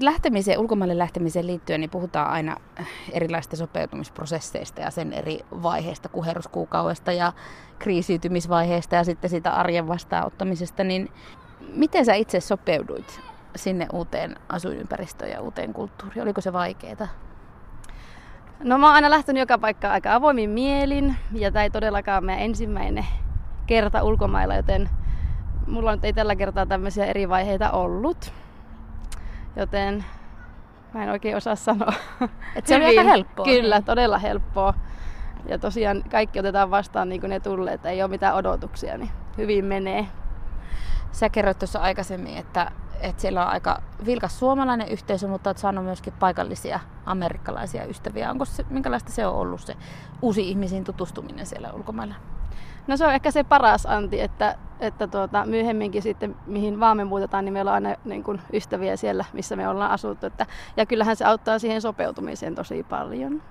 lähtemiseen, ulkomaille lähtemiseen liittyen, niin puhutaan aina erilaisista sopeutumisprosesseista ja sen eri vaiheista, kuheruskuukaudesta ja kriisiytymisvaiheesta ja sitten siitä arjen vastaanottamisesta, niin miten sä itse sopeuduit sinne uuteen asuinympäristöön ja uuteen kulttuuriin? Oliko se vaikeaa? No mä oon aina lähtenyt joka paikkaan aika avoimin mielin ja tämä ei todellakaan meidän ensimmäinen kerta ulkomailla, joten mulla nyt ei tällä kertaa tämmöisiä eri vaiheita ollut. Joten mä en oikein osaa sanoa. Et se on aika helppoa. Kyllä, niin. todella helppoa. Ja tosiaan kaikki otetaan vastaan niin kuin ne tulee, että ei ole mitään odotuksia, niin hyvin menee. Sä kerroit tuossa aikaisemmin, että, että siellä on aika vilkas suomalainen yhteisö, mutta olet saanut myöskin paikallisia amerikkalaisia ystäviä. Onko se, minkälaista se on ollut se uusi ihmisiin tutustuminen siellä ulkomailla? No se on ehkä se paras anti, että, että tuota, myöhemminkin sitten, mihin vaan me muutetaan, niin meillä on aina niin kuin ystäviä siellä, missä me ollaan asuttu. Että, ja kyllähän se auttaa siihen sopeutumiseen tosi paljon.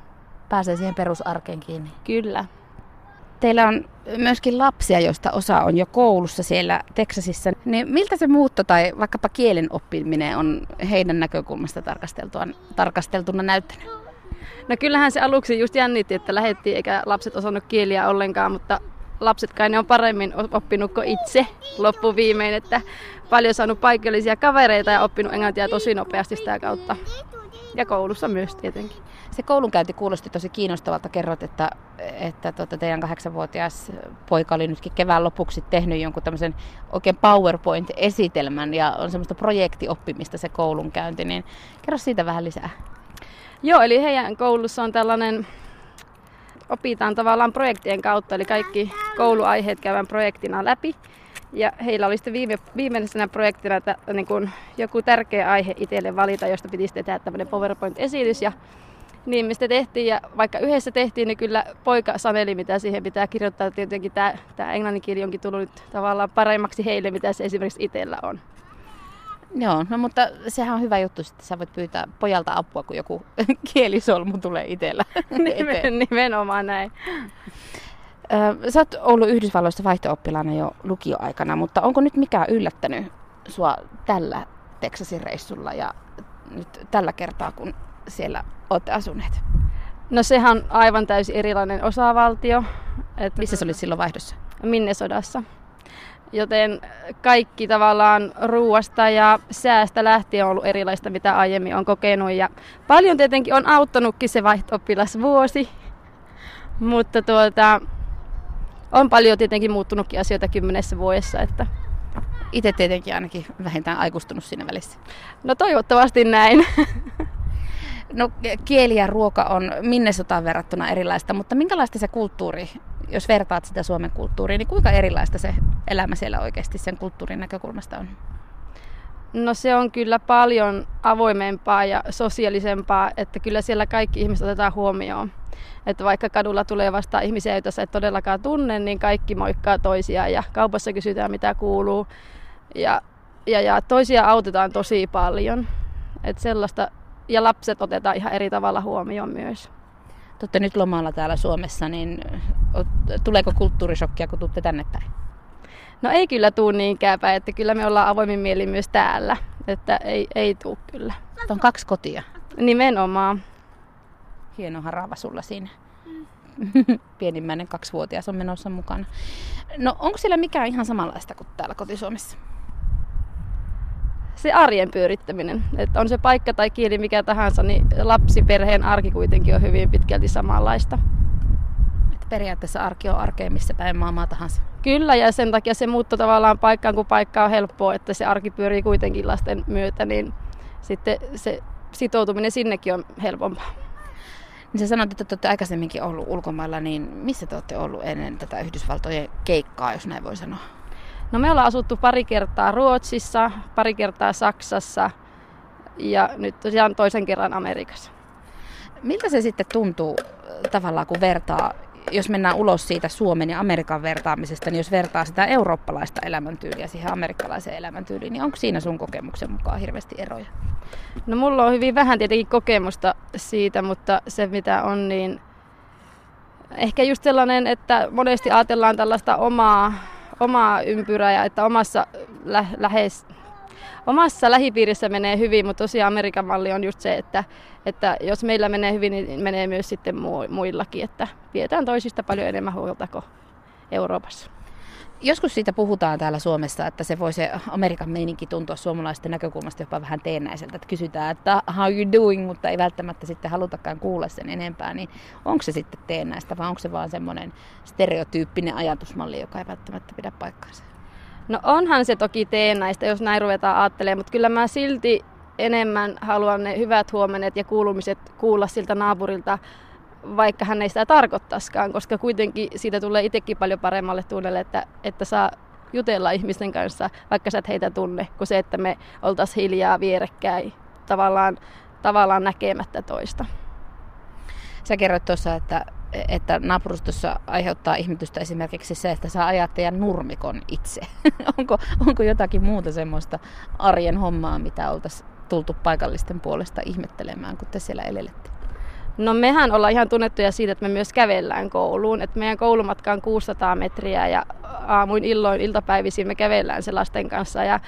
Pääsee siihen perusarkeen kiinni. Kyllä. Teillä on myöskin lapsia, joista osa on jo koulussa siellä Teksasissa. Niin miltä se muutto tai vaikkapa kielen oppiminen on heidän näkökulmasta tarkasteltuna näyttänyt? No kyllähän se aluksi just jännitti, että lähettiin eikä lapset osannut kieliä ollenkaan, mutta lapset kai ne on paremmin oppinut kuin itse loppuviimein, että paljon saanut paikallisia kavereita ja oppinut englantia tosi nopeasti sitä kautta. Ja koulussa myös tietenkin. Se koulunkäynti kuulosti tosi kiinnostavalta. Kerrot, että, että tuota, teidän kahdeksanvuotias poika oli nytkin kevään lopuksi tehnyt jonkun tämmöisen oikein PowerPoint-esitelmän ja on semmoista projektioppimista se koulunkäynti. Niin kerro siitä vähän lisää. Joo, eli heidän koulussa on tällainen opitaan tavallaan projektien kautta, eli kaikki kouluaiheet käydään projektina läpi. Ja heillä oli sitten viime, viimeisenä projektina että, niin kun joku tärkeä aihe itselle valita, josta piti sitten tehdä tämmöinen PowerPoint-esitys. Ja niin mistä tehtiin, ja vaikka yhdessä tehtiin, niin kyllä poika saneli, mitä siihen pitää kirjoittaa. Tietenkin tämä, tämä englannin kieli onkin tullut nyt tavallaan paremmaksi heille, mitä se esimerkiksi itsellä on. Joo, no mutta sehän on hyvä juttu, että sä voit pyytää pojalta apua, kun joku kielisolmu tulee itsellä Nimen, Nimenomaan näin. Sä oot ollut Yhdysvalloissa vaihto-oppilaana jo lukioaikana, mutta onko nyt mikään yllättänyt sua tällä Texasin reissulla ja nyt tällä kertaa, kun siellä olette asuneet? No sehän on aivan täysin erilainen osavaltio. Että Missä se oli silloin vaihdossa? Minnesodassa. Joten kaikki tavallaan ruuasta ja säästä lähtien on ollut erilaista, mitä aiemmin on kokenut. Ja paljon tietenkin on auttanutkin se vaihto vuosi. Mutta tuota, on paljon tietenkin muuttunutkin asioita kymmenessä vuodessa. Että itse tietenkin ainakin vähintään aikuistunut siinä välissä. No toivottavasti näin. No kieli ja ruoka on Minnesotaan verrattuna erilaista, mutta minkälaista se kulttuuri, jos vertaat sitä Suomen kulttuuriin, niin kuinka erilaista se elämä siellä oikeasti sen kulttuurin näkökulmasta on? No se on kyllä paljon avoimempaa ja sosiaalisempaa, että kyllä siellä kaikki ihmiset otetaan huomioon. Että vaikka kadulla tulee vasta ihmisiä, joita sä et todellakaan tunne, niin kaikki moikkaa toisiaan ja kaupassa kysytään mitä kuuluu. Ja, ja, ja toisia autetaan tosi paljon. Että sellaista ja lapset otetaan ihan eri tavalla huomioon myös. Tuotte nyt lomalla täällä Suomessa, niin tuleeko kulttuurishokkia, kun tuutte tänne päin? No ei kyllä tuu niinkään päin, että kyllä me ollaan avoimin mieli myös täällä, että ei, ei tuu kyllä. On kaksi kotia. Nimenomaan. Hieno harava sulla siinä. Pienimmäinen kaksivuotias on menossa mukana. No onko siellä mikään ihan samanlaista kuin täällä kotisuomessa? Se arjen pyörittäminen. Että on se paikka tai kieli mikä tahansa, niin lapsiperheen arki kuitenkin on hyvin pitkälti samanlaista. Että periaatteessa arki on arkea missä päin maailmaa tahansa. Kyllä, ja sen takia se muutto tavallaan paikkaan, kun paikka on helppoa, että se arki pyörii kuitenkin lasten myötä, niin sitten se sitoutuminen sinnekin on helpompaa. Niin sä sanoit, että te olette aikaisemminkin ollut ulkomailla, niin missä te olette ollut ennen tätä Yhdysvaltojen keikkaa, jos näin voi sanoa? No me ollaan asuttu pari kertaa Ruotsissa, pari kertaa Saksassa ja nyt tosiaan toisen kerran Amerikassa. Miltä se sitten tuntuu äh, tavallaan, kun vertaa, jos mennään ulos siitä Suomen ja Amerikan vertaamisesta, niin jos vertaa sitä eurooppalaista elämäntyyliä siihen amerikkalaiseen elämäntyyliin, niin onko siinä sun kokemuksen mukaan hirveästi eroja? No mulla on hyvin vähän tietenkin kokemusta siitä, mutta se mitä on, niin ehkä just sellainen, että monesti ajatellaan tällaista omaa omaa ympyrää ja että omassa lä- lähes Omassa lähipiirissä menee hyvin, mutta tosiaan Amerikan malli on just se, että, että jos meillä menee hyvin, niin menee myös sitten muillakin, että pidetään toisista paljon enemmän huolta kuin Euroopassa. Joskus siitä puhutaan täällä Suomessa, että se voi se Amerikan meininki tuntua suomalaisten näkökulmasta jopa vähän teennäiseltä. Että kysytään, että how you doing, mutta ei välttämättä sitten halutakaan kuulla sen enempää. Niin onko se sitten teennäistä vai onko se vaan semmoinen stereotyyppinen ajatusmalli, joka ei välttämättä pidä paikkaansa? No onhan se toki teennäistä, jos näin ruvetaan ajattelemaan, mutta kyllä mä silti enemmän haluan ne hyvät huomenet ja kuulumiset kuulla siltä naapurilta vaikka hän ei sitä tarkoittaisikaan, koska kuitenkin siitä tulee itsekin paljon paremmalle tunnelle, että, että saa jutella ihmisten kanssa, vaikka sä et heitä tunne, kuin se, että me oltaisiin hiljaa vierekkäin tavallaan, tavallaan näkemättä toista. Sä kerroit tuossa, että, että naapurustossa aiheuttaa ihmetystä esimerkiksi se, että sä ajat teidän nurmikon itse. onko, onko jotakin muuta semmoista arjen hommaa, mitä oltaisiin tultu paikallisten puolesta ihmettelemään, kun te siellä elelette? No mehän ollaan ihan tunnettuja siitä, että me myös kävellään kouluun. Et meidän koulumatka on 600 metriä ja aamuin illoin iltapäivisin me kävellään se lasten kanssa. Ja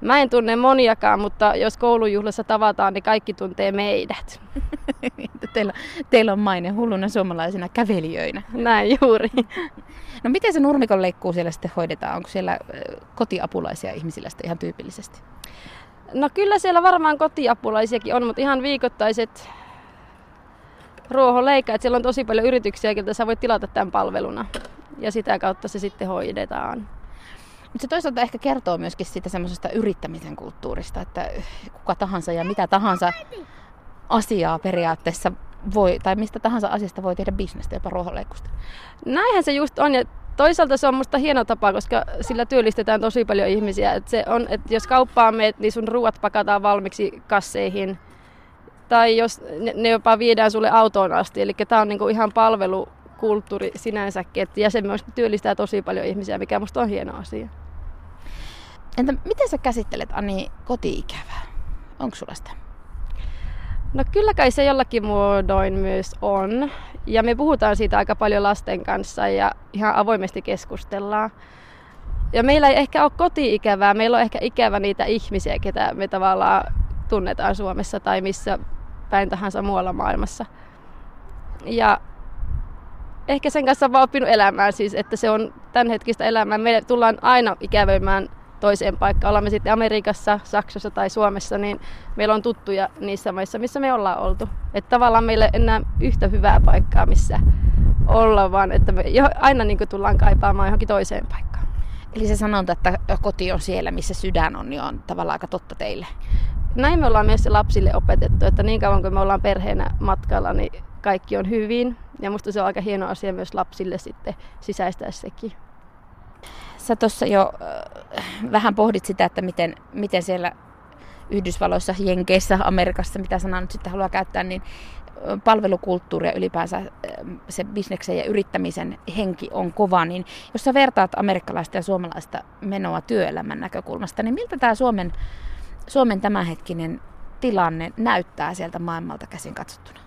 mä en tunne moniakaan, mutta jos koulujuhlassa tavataan, niin kaikki tuntee meidät. teillä, teillä on maine hulluna suomalaisina kävelijöinä. Näin juuri. No miten se nurmikon leikkuu siellä sitten hoidetaan? Onko siellä kotiapulaisia ihmisillä sitten ihan tyypillisesti? No kyllä siellä varmaan kotiapulaisiakin on, mutta ihan viikoittaiset ruohonleikka, että siellä on tosi paljon yrityksiä, joilta sä voit tilata tämän palveluna. Ja sitä kautta se sitten hoidetaan. Mutta se toisaalta ehkä kertoo myöskin siitä semmoisesta yrittämisen kulttuurista, että kuka tahansa ja mitä tahansa asiaa periaatteessa voi, tai mistä tahansa asiasta voi tehdä bisnestä, jopa ruohonleikkusta. Näinhän se just on, ja toisaalta se on musta hieno tapa, koska sillä työllistetään tosi paljon ihmisiä. Et se on, että jos kauppaan meet, niin sun ruuat pakataan valmiiksi kasseihin – tai jos ne, ne jopa viedään sulle autoon asti. Eli tämä on niinku ihan palvelukulttuuri sinänsäkin, että jäsen myös työllistää tosi paljon ihmisiä, mikä musta on hieno asia. Entä miten sä käsittelet Ani koti-ikävää? Onko sulla sitä? No kyllä kai se jollakin muodoin myös on. Ja me puhutaan siitä aika paljon lasten kanssa ja ihan avoimesti keskustellaan. Ja meillä ei ehkä ole koti-ikävää, meillä on ehkä ikävä niitä ihmisiä, ketä me tavallaan tunnetaan Suomessa tai missä päin tahansa muualla maailmassa. Ja ehkä sen kanssa vaan oppinut elämään siis, että se on tämänhetkistä elämää. Me tullaan aina ikävöimään toiseen paikkaan. Ollaan me sitten Amerikassa, Saksassa tai Suomessa, niin meillä on tuttuja niissä maissa, missä me ollaan oltu. Että tavallaan meillä ei enää yhtä hyvää paikkaa, missä olla, vaan että me aina niin tullaan kaipaamaan johonkin toiseen paikkaan. Eli se sanonta, että koti on siellä, missä sydän on, niin on tavallaan aika totta teille. Näin me ollaan myös lapsille opetettu, että niin kauan kuin me ollaan perheenä matkalla, niin kaikki on hyvin. Ja musta se on aika hieno asia myös lapsille sitten sisäistää sekin. Sä tuossa jo äh, vähän pohdit sitä, että miten, miten siellä Yhdysvalloissa, Jenkeissä, Amerikassa, mitä sanaa nyt sitten haluaa käyttää, niin palvelukulttuuri ja ylipäänsä se bisneksen ja yrittämisen henki on kova, niin jos sä vertaat amerikkalaista ja suomalaista menoa työelämän näkökulmasta, niin miltä tämä Suomen Suomen tämänhetkinen tilanne näyttää sieltä maailmalta käsin katsottuna?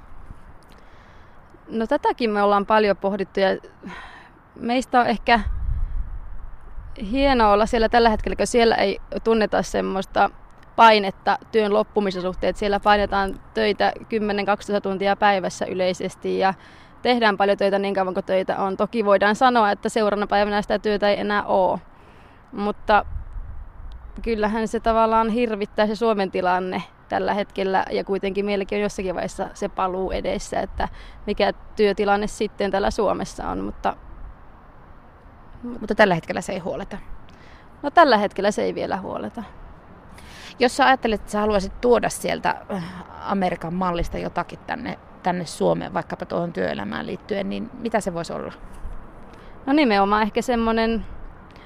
No tätäkin me ollaan paljon pohdittu ja meistä on ehkä hienoa olla siellä tällä hetkellä, kun siellä ei tunneta semmoista painetta työn loppumisen suhteen. Että siellä painetaan töitä 10-12 tuntia päivässä yleisesti ja tehdään paljon töitä niin kauan kuin töitä on. Toki voidaan sanoa, että seuraavana päivänä sitä työtä ei enää ole. Mutta kyllähän se tavallaan hirvittää se Suomen tilanne tällä hetkellä ja kuitenkin meilläkin on jossakin vaiheessa se paluu edessä, että mikä työtilanne sitten täällä Suomessa on, mutta... Mutta tällä hetkellä se ei huoleta? No tällä hetkellä se ei vielä huoleta. Jos sä ajattelet, että sä haluaisit tuoda sieltä äh, Amerikan mallista jotakin tänne, tänne Suomeen, vaikkapa tuohon työelämään liittyen, niin mitä se voisi olla? No nimenomaan ehkä semmoinen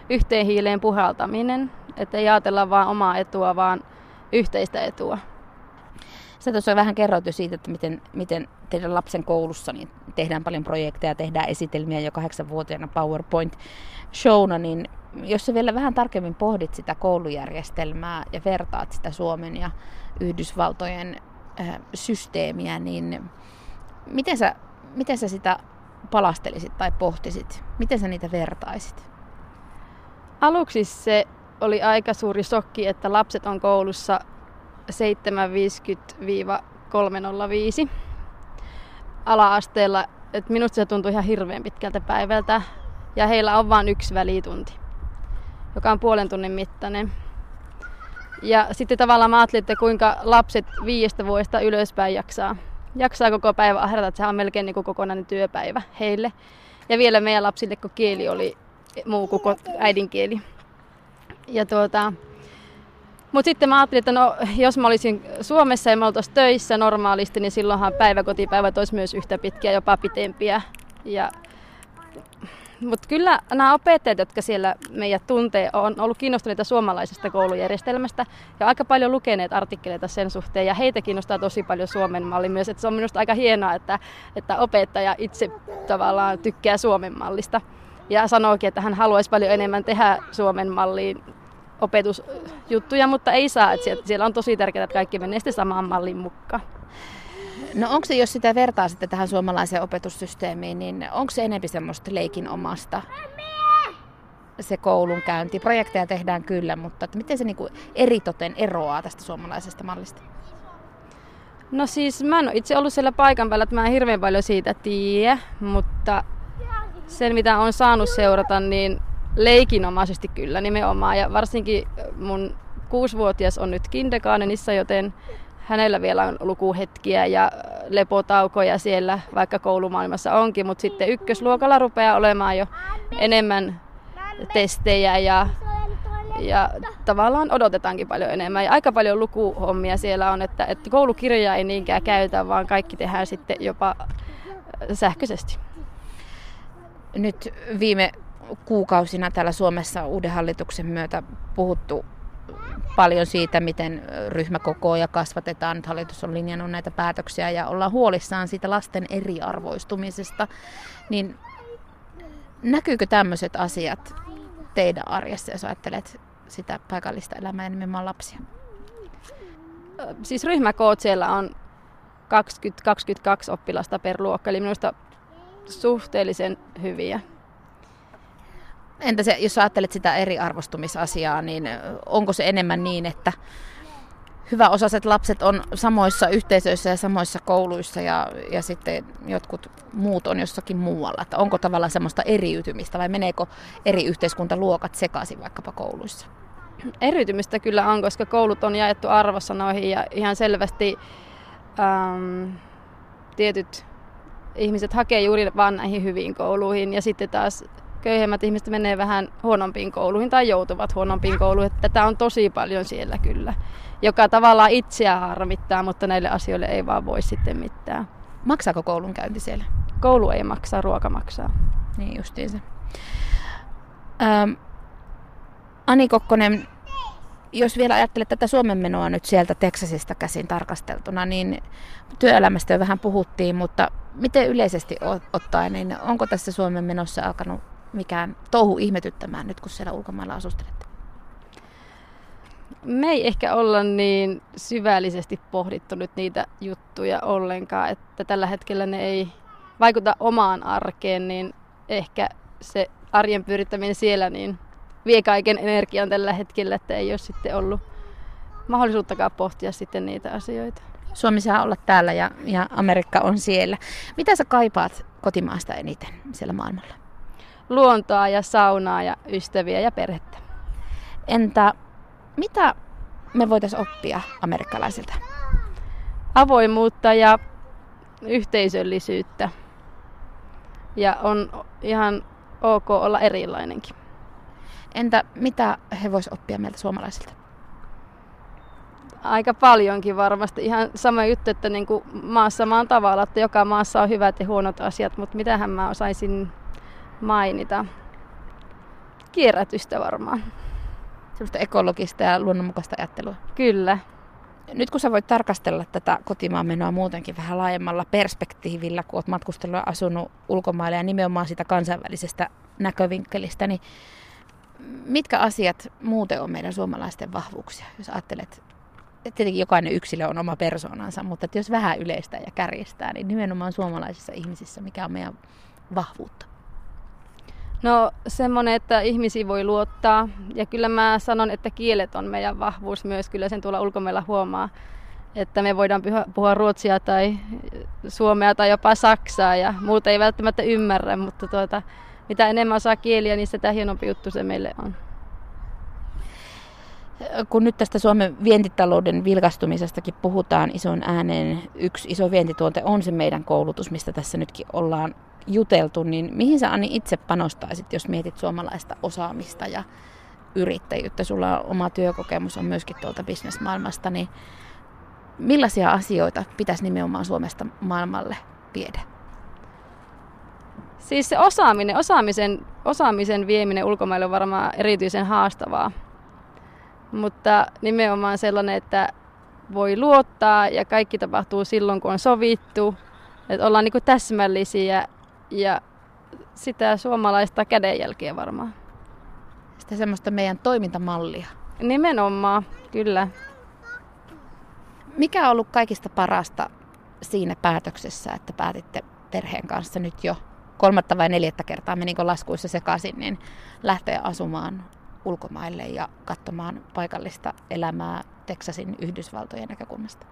yhteen hiileen puhaltaminen, että ei ajatella vain omaa etua, vaan yhteistä etua. Sä tuossa vähän kerroit jo siitä, että miten, miten teidän lapsen koulussa niin tehdään paljon projekteja, tehdään esitelmiä jo kahdeksanvuotiaana PowerPoint-showna, niin jos sä vielä vähän tarkemmin pohdit sitä koulujärjestelmää ja vertaat sitä Suomen ja Yhdysvaltojen äh, systeemiä, niin miten sä, miten sä sitä palastelisit tai pohtisit? Miten sä niitä vertaisit? Aluksi se oli aika suuri shokki, että lapset on koulussa 7.50-3.05 ala-asteella. Et minusta se tuntui ihan hirveän pitkältä päivältä. Ja heillä on vain yksi välitunti, joka on puolen tunnin mittainen. Ja sitten tavallaan mä ajattelin, että kuinka lapset viiestä vuodesta ylöspäin jaksaa, jaksaa koko päivä ahdata, että se on melkein niin kuin kokonainen työpäivä heille. Ja vielä meidän lapsille, kun kieli oli muu kuin äidinkieli. Ja tuota, mutta sitten mä ajattelin, että no, jos mä olisin Suomessa ja mä oltaisiin töissä normaalisti, niin silloinhan päiväkotipäivät olisi myös yhtä pitkiä, jopa pitempiä. Ja mutta kyllä nämä opettajat, jotka siellä meidät tuntee, on ollut kiinnostuneita suomalaisesta koulujärjestelmästä ja aika paljon lukeneet artikkeleita sen suhteen. Ja heitä kiinnostaa tosi paljon Suomen malli myös. Että se on minusta aika hienoa, että, että opettaja itse tavallaan tykkää Suomen mallista. Ja sanookin, että hän haluaisi paljon enemmän tehdä Suomen malliin opetusjuttuja, mutta ei saa. Että siellä on tosi tärkeää, että kaikki menee sitten samaan mallin mukaan. No onko se, jos sitä vertaa sitten tähän suomalaiseen opetussysteemiin, niin onko se enemmän semmoista leikin omasta se koulunkäynti? Projekteja tehdään kyllä, mutta että miten se niinku eritoten eroaa tästä suomalaisesta mallista? No siis mä en ole itse ollut siellä paikan päällä, että mä en hirveän paljon siitä tiedä, mutta sen mitä on saanut seurata, niin leikinomaisesti kyllä nimenomaan. Ja varsinkin mun kuusivuotias on nyt kindergartenissa, joten hänellä vielä on lukuhetkiä ja lepotaukoja siellä, vaikka koulumaailmassa onkin, mutta sitten ykkösluokalla rupeaa olemaan jo enemmän testejä ja, ja tavallaan odotetaankin paljon enemmän. Ja aika paljon lukuhommia siellä on, että, että koulukirjoja ei niinkään käytä, vaan kaikki tehdään sitten jopa sähköisesti. Nyt viime kuukausina täällä Suomessa uuden hallituksen myötä puhuttu paljon siitä, miten ryhmäkokoja kasvatetaan. Nyt hallitus on linjannut näitä päätöksiä ja ollaan huolissaan siitä lasten eriarvoistumisesta. Niin näkyykö tämmöiset asiat teidän arjessa, jos ajattelet sitä paikallista elämää ja nimenomaan lapsia? Siis ryhmäkoot siellä on 20-22 oppilasta per luokka, eli minusta suhteellisen hyviä. Entä se, jos ajattelet sitä eriarvostumisasiaa, niin onko se enemmän niin, että hyväosaiset lapset on samoissa yhteisöissä ja samoissa kouluissa ja, ja sitten jotkut muut on jossakin muualla? Että onko tavallaan semmoista eriytymistä vai meneekö eri yhteiskuntaluokat sekaisin vaikkapa kouluissa? Eriytymistä kyllä on, koska koulut on jaettu arvosanoihin ja ihan selvästi ähm, tietyt ihmiset hakee juuri vaan näihin hyviin kouluihin ja sitten taas köyhemmät ihmiset menee vähän huonompiin kouluihin tai joutuvat huonompiin kouluihin. Tätä on tosi paljon siellä kyllä, joka tavallaan itseä harmittaa, mutta näille asioille ei vaan voi sitten mitään. Maksaako koulun käynti siellä? Koulu ei maksa, ruoka maksaa. Niin justiin se. Ähm, Ani Kokkonen, jos vielä ajattelet tätä Suomen menoa nyt sieltä Teksasista käsin tarkasteltuna, niin työelämästä jo vähän puhuttiin, mutta miten yleisesti ottaen, niin onko tässä Suomen menossa alkanut mikään touhu ihmetyttämään nyt, kun siellä ulkomailla asustelette? Me ei ehkä olla niin syvällisesti pohdittu nyt niitä juttuja ollenkaan, että tällä hetkellä ne ei vaikuta omaan arkeen, niin ehkä se arjen pyörittäminen siellä niin vie kaiken energian tällä hetkellä, että ei ole sitten ollut mahdollisuuttakaan pohtia sitten niitä asioita. Suomi saa olla täällä ja, ja Amerikka on siellä. Mitä sä kaipaat kotimaasta eniten siellä maailmalla? Luontoa ja saunaa ja ystäviä ja perhettä. Entä mitä me voitaisiin oppia amerikkalaisilta? Avoimuutta ja yhteisöllisyyttä. Ja on ihan ok olla erilainenkin. Entä mitä he voisivat oppia meiltä suomalaisilta? Aika paljonkin varmasti. Ihan sama juttu, että niin kuin maassa maan tavalla, että joka maassa on hyvät ja huonot asiat, mutta mitähän mä osaisin mainita. Kierrätystä varmaan. Semmoista ekologista ja luonnonmukaista ajattelua. Kyllä. Nyt kun sä voit tarkastella tätä kotimaan menoa muutenkin vähän laajemmalla perspektiivillä, kun oot matkustellut ja asunut ulkomailla ja nimenomaan sitä kansainvälisestä näkövinkkelistä, niin mitkä asiat muuten on meidän suomalaisten vahvuuksia, jos ajattelet, että tietenkin jokainen yksilö on oma persoonansa, mutta että jos vähän yleistä ja kärjestää, niin nimenomaan suomalaisissa ihmisissä, mikä on meidän vahvuutta? No semmoinen, että ihmisiä voi luottaa. Ja kyllä mä sanon, että kielet on meidän vahvuus myös. Kyllä sen tuolla ulkomailla huomaa, että me voidaan puhua ruotsia tai suomea tai jopa saksaa ja muuta ei välttämättä ymmärrä, mutta tuota, mitä enemmän osaa kieliä, niin sitä hienompi juttu se meille on. Kun nyt tästä Suomen vientitalouden vilkastumisestakin puhutaan ison ääneen, yksi iso vientituonte on se meidän koulutus, mistä tässä nytkin ollaan juteltu, niin mihin sä Anni itse panostaisit, jos mietit suomalaista osaamista ja yrittäjyyttä? Sulla oma työkokemus on myöskin tuolta bisnesmaailmasta, niin millaisia asioita pitäisi nimenomaan Suomesta maailmalle viedä? Siis se osaaminen, osaamisen, osaamisen vieminen ulkomaille on varmaan erityisen haastavaa. Mutta nimenomaan sellainen, että voi luottaa ja kaikki tapahtuu silloin, kun on sovittu. Että ollaan niin täsmällisiä ja sitä suomalaista kädenjälkeä varmaan. Sitä semmoista meidän toimintamallia. Nimenomaan, kyllä. Mikä on ollut kaikista parasta siinä päätöksessä, että päätitte perheen kanssa nyt jo kolmatta vai neljättä kertaa menikö laskuissa sekaisin, niin lähteä asumaan ulkomaille ja katsomaan paikallista elämää Teksasin Yhdysvaltojen näkökulmasta?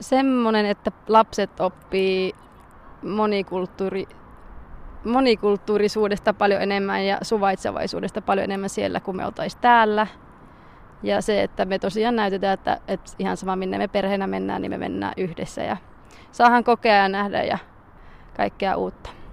Semmoinen, että lapset oppii monikulttuuri, monikulttuurisuudesta paljon enemmän ja suvaitsevaisuudesta paljon enemmän siellä kuin me oltaisiin täällä. Ja se, että me tosiaan näytetään, että, että ihan sama minne me perheenä mennään, niin me mennään yhdessä ja saahan kokea ja nähdä ja kaikkea uutta.